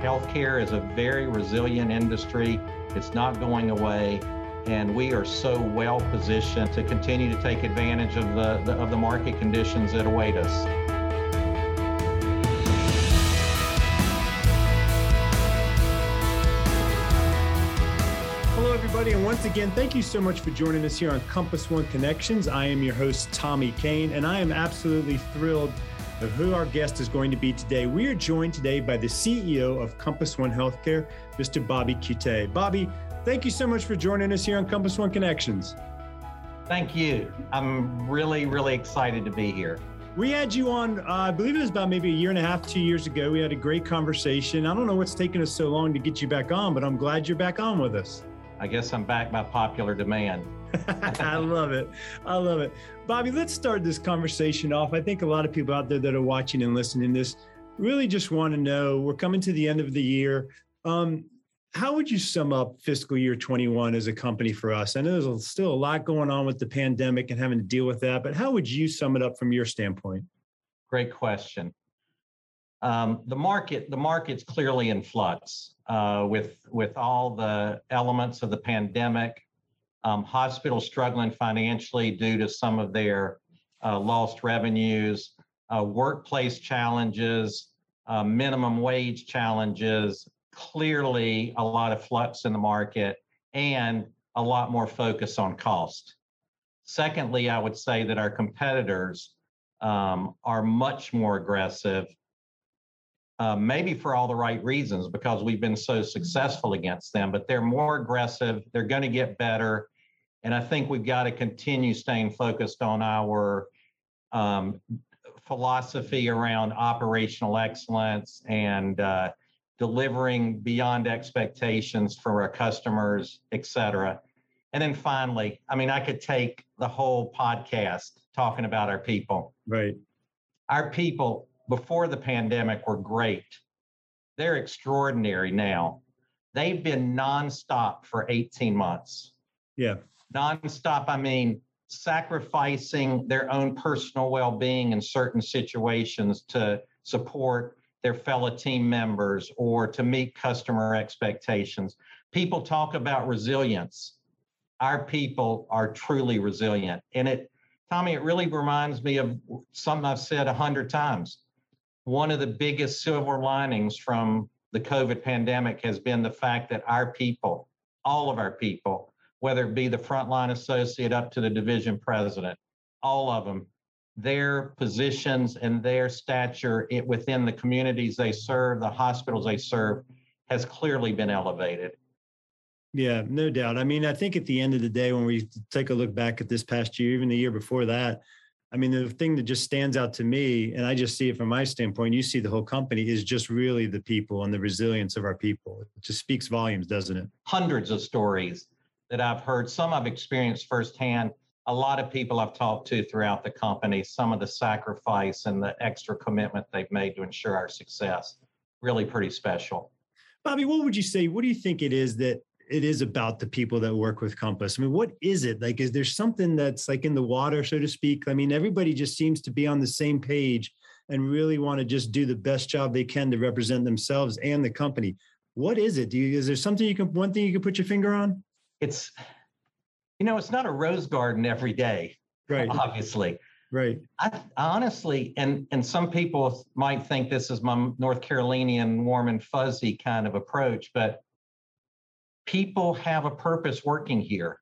Healthcare is a very resilient industry. It's not going away and we are so well positioned to continue to take advantage of the, the, of the market conditions that await us. Hello, everybody, and once again, thank you so much for joining us here on Compass One Connections. I am your host, Tommy Kane, and I am absolutely thrilled of who our guest is going to be today. We are joined today by the CEO of Compass One Healthcare, Mr. Bobby Kutteh. Bobby, Thank you so much for joining us here on Compass One Connections. Thank you. I'm really, really excited to be here. We had you on, uh, I believe it was about maybe a year and a half, two years ago. We had a great conversation. I don't know what's taken us so long to get you back on, but I'm glad you're back on with us. I guess I'm back by popular demand. I love it. I love it. Bobby, let's start this conversation off. I think a lot of people out there that are watching and listening this really just want to know we're coming to the end of the year. Um, how would you sum up fiscal year 21 as a company for us? I know there's still a lot going on with the pandemic and having to deal with that, but how would you sum it up from your standpoint? Great question. Um, the market, the market's clearly in flux uh, with with all the elements of the pandemic. Um, hospitals struggling financially due to some of their uh, lost revenues, uh, workplace challenges, uh, minimum wage challenges, clearly a lot of flux in the market and a lot more focus on cost. Secondly, I would say that our competitors um, are much more aggressive, uh, maybe for all the right reasons, because we've been so successful against them, but they're more aggressive. They're going to get better. And I think we've got to continue staying focused on our um, philosophy around operational excellence and uh, delivering beyond expectations for our customers, et cetera. And then finally, I mean, I could take the whole podcast talking about our people. Right. Our people before the pandemic were great. They're extraordinary now. They've been nonstop for 18 months. Yeah. Nonstop, I mean, sacrificing their own personal well being in certain situations to support their fellow team members or to meet customer expectations. People talk about resilience. Our people are truly resilient. And it, Tommy, it really reminds me of something I've said a hundred times. One of the biggest silver linings from the COVID pandemic has been the fact that our people, all of our people, whether it be the frontline associate up to the division president, all of them their positions and their stature within the communities they serve, the hospitals they serve, has clearly been elevated. Yeah, no doubt. I mean, I think at the end of the day, when we take a look back at this past year, even the year before that, I mean, the thing that just stands out to me, and I just see it from my standpoint, you see the whole company is just really the people and the resilience of our people. It just speaks volumes, doesn't it? Hundreds of stories that I've heard, some I've experienced firsthand a lot of people I've talked to throughout the company, some of the sacrifice and the extra commitment they've made to ensure our success, really pretty special. Bobby, what would you say? What do you think it is that it is about the people that work with Compass? I mean, what is it? Like, is there something that's like in the water, so to speak? I mean, everybody just seems to be on the same page and really want to just do the best job they can to represent themselves and the company. What is it? Do you, is there something you can, one thing you can put your finger on? It's, you know, it's not a rose garden every day, right? Obviously, right. I, honestly, and and some people might think this is my North Carolinian warm and fuzzy kind of approach, but people have a purpose working here.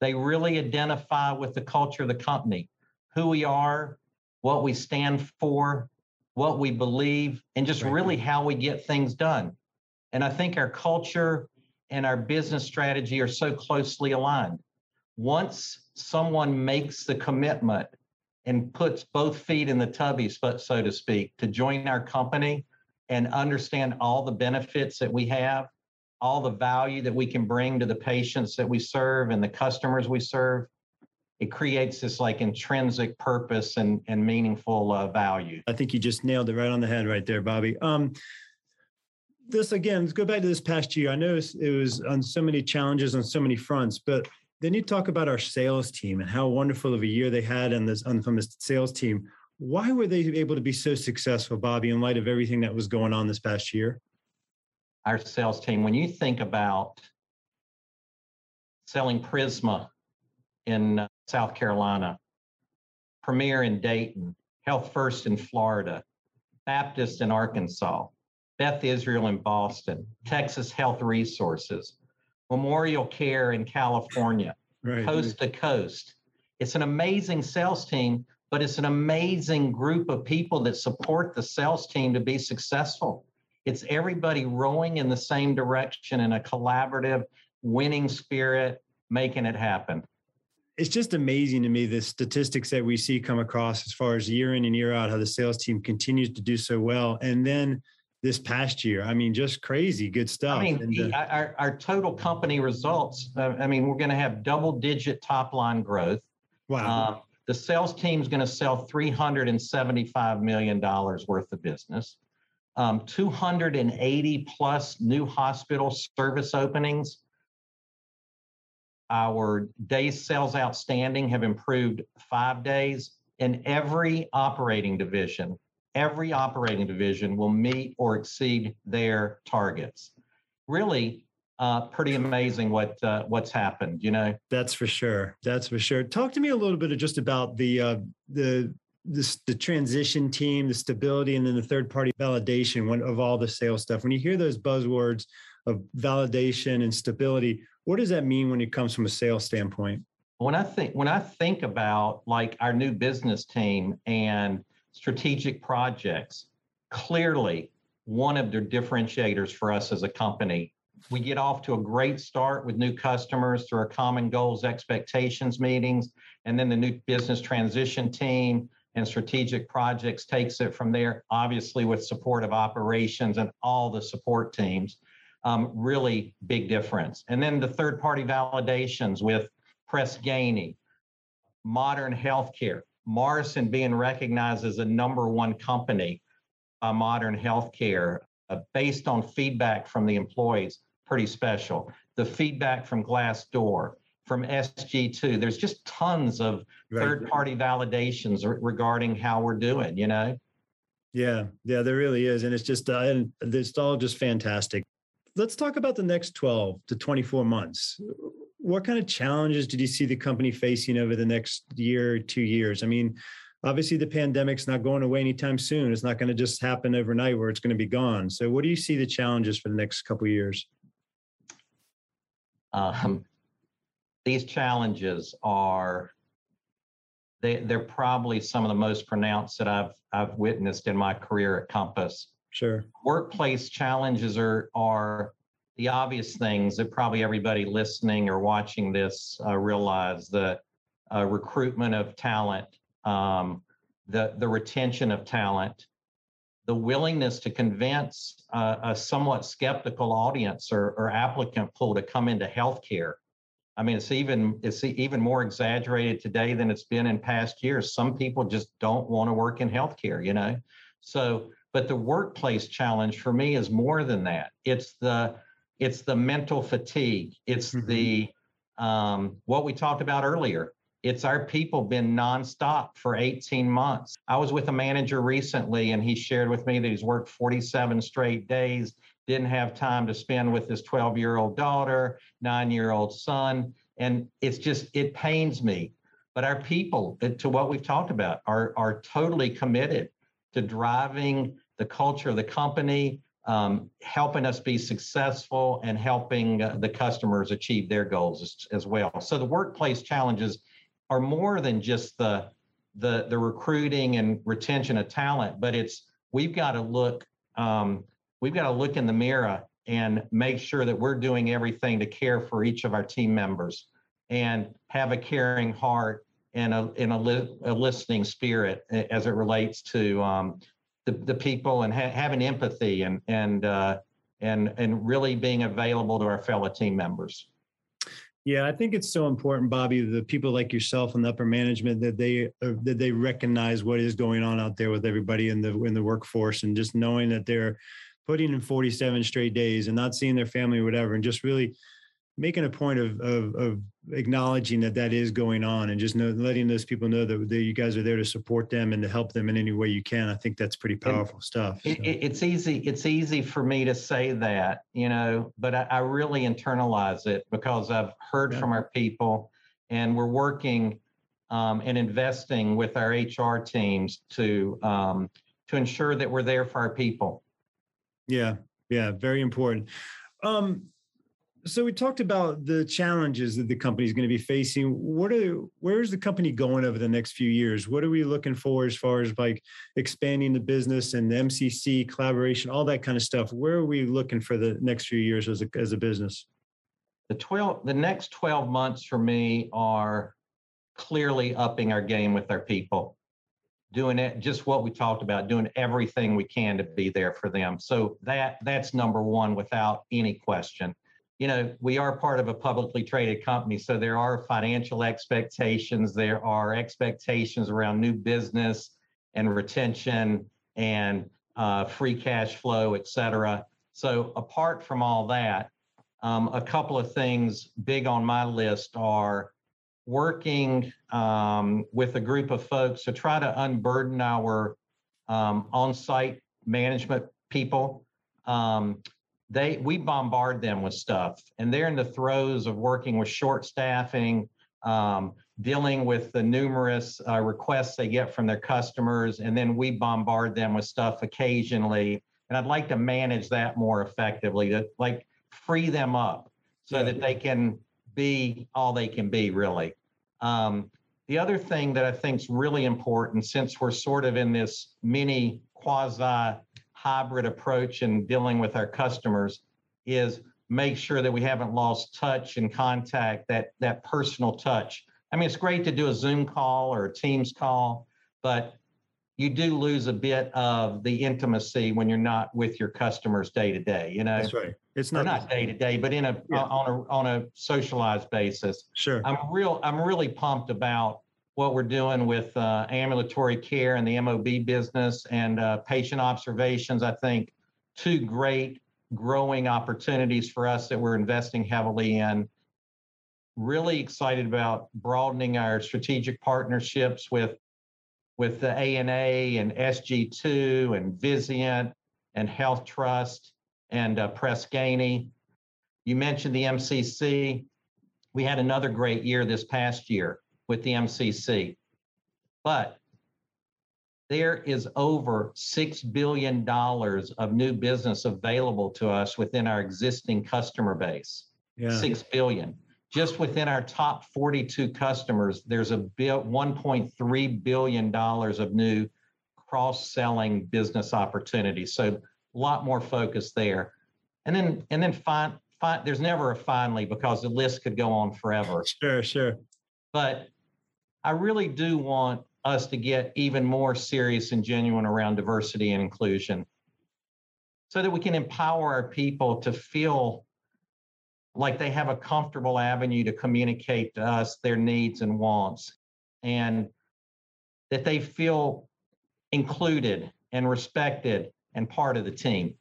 They really identify with the culture of the company, who we are, what we stand for, what we believe, and just right. really how we get things done. And I think our culture and our business strategy are so closely aligned once someone makes the commitment and puts both feet in the tubby, so to speak, to join our company and understand all the benefits that we have, all the value that we can bring to the patients that we serve and the customers we serve, it creates this like intrinsic purpose and, and meaningful uh, value. I think you just nailed it right on the head right there, Bobby. Um, this again, let's go back to this past year. I know it was on so many challenges on so many fronts, but then you talk about our sales team and how wonderful of a year they had on this the sales team. Why were they able to be so successful, Bobby, in light of everything that was going on this past year? Our sales team. When you think about selling Prisma in uh, South Carolina, Premier in Dayton, Health First in Florida, Baptist in Arkansas, Beth Israel in Boston, Texas Health Resources, Memorial Care in California, right. coast to coast. It's an amazing sales team, but it's an amazing group of people that support the sales team to be successful. It's everybody rowing in the same direction in a collaborative, winning spirit, making it happen. It's just amazing to me the statistics that we see come across as far as year in and year out, how the sales team continues to do so well. And then this past year. I mean, just crazy good stuff. I mean, and, uh, our, our total company results, uh, I mean, we're going to have double digit top line growth. Wow. Uh, the sales team is going to sell $375 million worth of business, um, 280 plus new hospital service openings. Our days sales outstanding have improved five days in every operating division every operating division will meet or exceed their targets. Really, uh, pretty amazing what uh, what's happened. You know, that's for sure. That's for sure. Talk to me a little bit of just about the uh, the this, the transition team, the stability, and then the third party validation when, of all the sales stuff. When you hear those buzzwords of validation and stability, what does that mean when it comes from a sales standpoint? When I think when I think about like our new business team and strategic projects, clearly one of the differentiators for us as a company. We get off to a great start with new customers through our common goals, expectations meetings, and then the new business transition team and strategic projects takes it from there, obviously with support of operations and all the support teams. Um, really big difference. And then the third party validations with Press Ganey, modern healthcare, Morrison being recognized as a number one company by modern healthcare uh, based on feedback from the employees, pretty special. The feedback from Glassdoor, from SG2, there's just tons of right. third party validations regarding how we're doing, you know? Yeah, yeah, there really is. And it's just, uh, and it's all just fantastic. Let's talk about the next 12 to 24 months what kind of challenges did you see the company facing over the next year or two years? I mean, obviously the pandemic's not going away anytime soon. It's not going to just happen overnight where it's going to be gone. So, what do you see the challenges for the next couple years? Um, these challenges are they, they're probably some of the most pronounced that I've I've witnessed in my career at Compass. Sure. Workplace challenges are are the obvious things that probably everybody listening or watching this uh, realize the uh, recruitment of talent, um, the, the retention of talent, the willingness to convince uh, a somewhat skeptical audience or, or applicant pool to come into healthcare. I mean, it's even it's even more exaggerated today than it's been in past years. Some people just don't want to work in healthcare, you know. So, but the workplace challenge for me is more than that. It's the it's the mental fatigue. It's mm-hmm. the um, what we talked about earlier. It's our people been nonstop for 18 months. I was with a manager recently, and he shared with me that he's worked 47 straight days, didn't have time to spend with his 12 year old daughter, nine year old son. And it's just, it pains me. But our people, uh, to what we've talked about, are, are totally committed to driving the culture of the company, um, helping us be successful and helping uh, the customers achieve their goals as, as, well. So the workplace challenges are more than just the, the, the recruiting and retention of talent, but it's we've got to look um, we've got to look in the mirror and make sure that we're doing everything to care for each of our team members and have a caring heart and a, in a, li- a listening spirit as it relates to um, the, the people and ha- having empathy and and uh, and and really being available to our fellow team members. Yeah, I think it's so important, Bobby. The people like yourself and the upper management that they uh, that they recognize what is going on out there with everybody in the in the workforce, and just knowing that they're putting in 47 straight days and not seeing their family or whatever, and just really making a point of, of, of acknowledging that that is going on and just know, letting those people know that, that you guys are there to support them and to help them in any way you can. I think that's pretty powerful and stuff. So. It, it's easy. It's easy for me to say that, you know, but I, I really internalize it because I've heard yeah. from our people and we're working um, and investing with our HR teams to um, to ensure that we're there for our people. Yeah, yeah, very important. Um, so we talked about the challenges that the company is going to be facing. What are where's the company going over the next few years? What are we looking for as far as like expanding the business and the MCC collaboration, all that kind of stuff? Where are we looking for the next few years as a as a business? The twelve the next twelve months for me are clearly upping our game with our people doing it just what we talked about doing everything we can to be there for them so that that's number one without any question you know we are part of a publicly traded company so there are financial expectations there are expectations around new business and retention and uh, free cash flow et cetera so apart from all that um, a couple of things big on my list are working um, with a group of folks to try to unburden our um, on-site management people. Um, they we bombard them with stuff, and they're in the throes of working with short staffing, um, dealing with the numerous uh, requests they get from their customers, and then we bombard them with stuff occasionally. And I'd like to manage that more effectively, to like free them up so yeah. that they can be all they can be, really. Um, the other thing that I think is really important, since we're sort of in this mini quasi hybrid approach in dealing with our customers, is make sure that we haven't lost touch and contact, that that personal touch. I mean, it's great to do a Zoom call or a Teams call, but you do lose a bit of the intimacy when you're not with your customers day to day. You know, that's right. It's not not day to day, but in a yeah. on a on a socialized basis. Sure. I'm real. I'm really pumped about what we're doing with uh, ambulatory care and the MOB business and uh, patient observations. I think two great growing opportunities for us that we're investing heavily in. Really excited about broadening our strategic partnerships with with the ANA and SG2 and Vizient and Health Trust and uh. You mentioned the MCC. We had another great year this past year with the MCC, but there is over $6 billion of new business available to us within our existing customer base. Yeah. 6 billion just within our top 42 customers, there's a bill, $1.3 billion of new cross-selling business opportunities. So a lot more focus there. And then, and then fine, fine, there's never a finally because the list could go on forever. Sure, sure. But I really do want us to get even more serious and genuine around diversity and inclusion so that we can empower our people to feel like they have a comfortable avenue to communicate to us their needs and wants and that they feel included and respected and part of the team.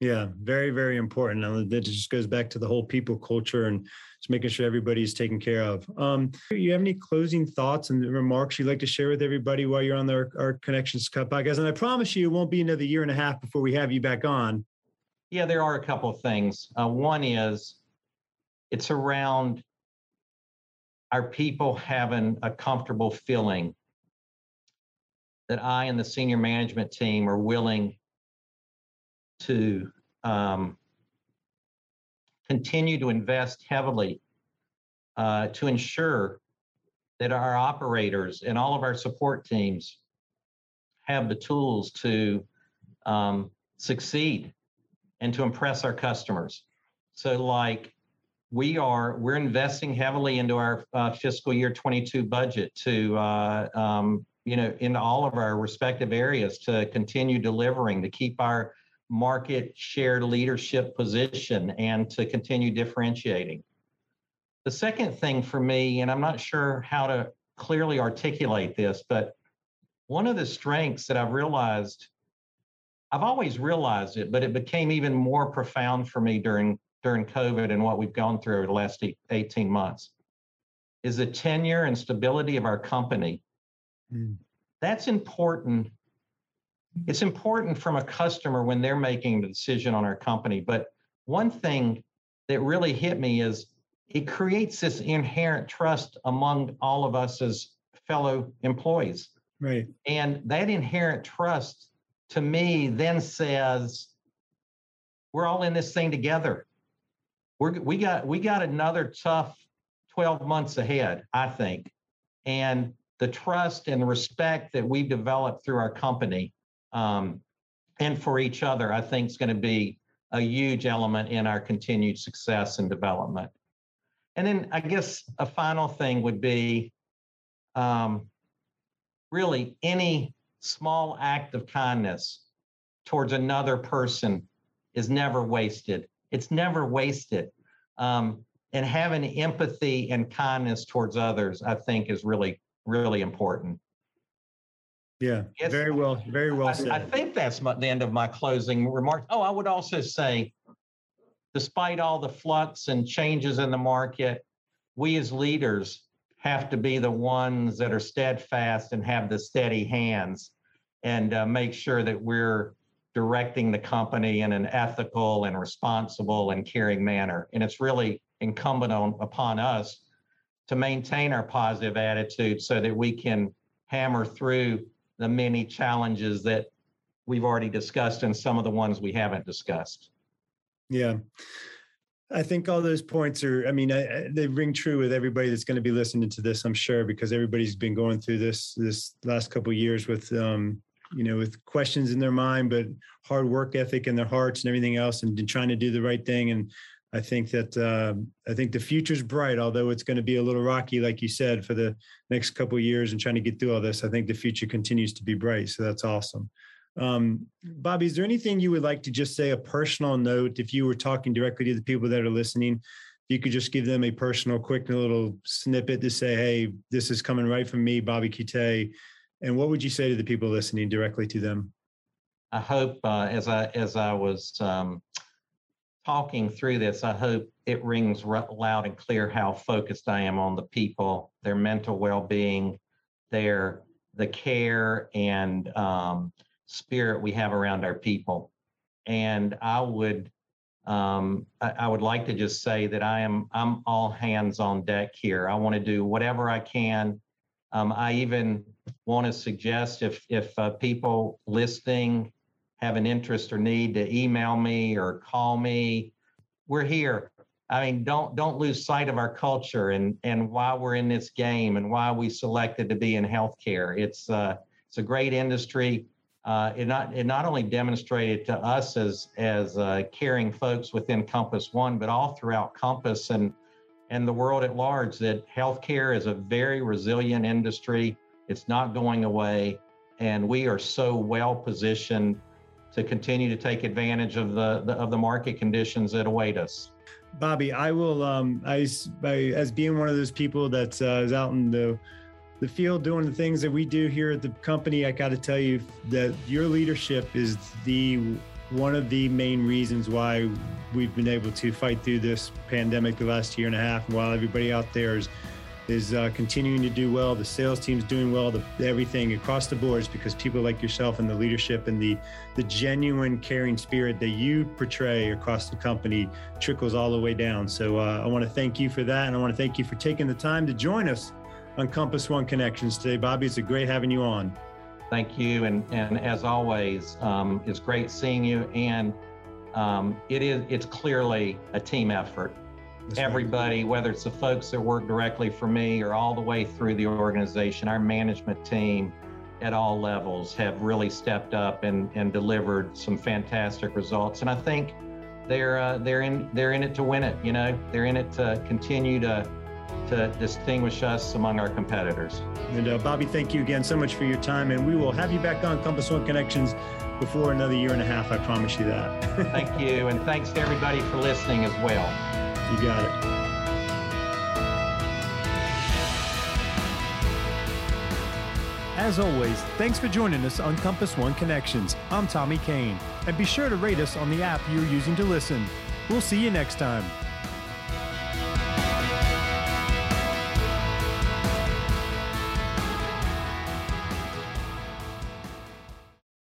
Yeah, very, very important. And that just goes back to the whole people culture and just making sure everybody's taken care of. Um, you have any closing thoughts and remarks you'd like to share with everybody while you're on our, our Connections Cut podcast? And I promise you, it won't be another year and a half before we have you back on. Yeah, there are a couple of things. Uh, one is it's around our people having a comfortable feeling that I and the senior management team are willing to um, continue to invest heavily uh, to ensure that our operators and all of our support teams have the tools to um, succeed and to impress our customers. So, like we are we're investing heavily into our uh, fiscal year 22 budget to uh, um, you know in all of our respective areas to continue delivering to keep our market share leadership position and to continue differentiating the second thing for me and i'm not sure how to clearly articulate this but one of the strengths that i've realized i've always realized it but it became even more profound for me during during COVID and what we've gone through over the last 18 months is the tenure and stability of our company. Mm. That's important. It's important from a customer when they're making the decision on our company. But one thing that really hit me is it creates this inherent trust among all of us as fellow employees. Right. And that inherent trust to me then says we're all in this thing together. We're, we got we got another tough 12 months ahead, I think. And the trust and the respect that we've developed through our company um, and for each other, I think is going to be a huge element in our continued success and development. And then I guess a final thing would be um, really any small act of kindness towards another person is never wasted. It's never wasted. Um, and having empathy and kindness towards others, I think, is really, really important. Yeah, yes, very well, very well said. I, I think that's my, the end of my closing remarks. Oh, I would also say, despite all the flux and changes in the market, we as leaders have to be the ones that are steadfast and have the steady hands and uh, make sure that we're directing the company in an ethical and responsible and caring manner. And it's really incumbent on upon us to maintain our positive attitude so that we can hammer through the many challenges that we've already discussed and some of the ones we haven't discussed. Yeah. I think all those points are, I mean, I, they ring true with everybody that's going to be listening to this, I'm sure, because everybody's been going through this this last couple years with, um, you know, with questions in their mind, but hard work ethic in their hearts and everything else, and trying to do the right thing. And I think that uh, I think the future's bright, although it's going to be a little rocky, like you said, for the next couple years and trying to get through all this. I think the future continues to be bright, so that's awesome. Um, Bobby, is there anything you would like to just say a personal note if you were talking directly to the people that are listening? If you could just give them a personal, quick little snippet to say, "Hey, this is coming right from me, Bobby Kite," and what would you say to the people listening directly to them? I hope uh, as I as I was um, talking through this, I hope it rings loud and clear how focused I am on the people, their mental well-being, their the care and um, spirit we have around our people. And I would um, I, I, would like to just say that I am I'm all hands on deck here. I want to do whatever I can. Um, I even want to suggest if if uh, people listening have an interest or need to email me or call me, we're here. I mean, don't don't lose sight of our culture and and why we're in this game and why we selected to be in healthcare. It's uh, it's a great industry. Uh, it not it not only demonstrated to us as as uh, caring folks within Compass One, but all throughout Compass and and the world at large that healthcare is a very resilient industry. It's not going away, and we are so well positioned to continue to take advantage of the, the of the market conditions that await us. Bobby, I will. Um, I, I as being one of those people that uh, is out in the the field doing the things that we do here at the company. I got to tell you that your leadership is the one of the main reasons why we've been able to fight through this pandemic the last year and a half. While everybody out there is is uh, continuing to do well. The sales team's doing well. The, everything across the boards because people like yourself and the leadership and the the genuine caring spirit that you portray across the company trickles all the way down. So uh, I want to thank you for that, and I want to thank you for taking the time to join us on Compass One Connections today, Bobby. It's a great having you on. Thank you, and and as always, um, it's great seeing you. And um, it is it's clearly a team effort. That's everybody, right. whether it's the folks that work directly for me or all the way through the organization, our management team at all levels have really stepped up and, and delivered some fantastic results. And I think they're uh, they're in they're in it to win it. You know, they're in it to continue to to distinguish us among our competitors. And uh, Bobby, thank you again so much for your time, and we will have you back on Compass One Connections before another year and a half. I promise you that. thank you, and thanks to everybody for listening as well. You got it. As always, thanks for joining us on Compass One Connections. I'm Tommy Kane, and be sure to rate us on the app you're using to listen. We'll see you next time.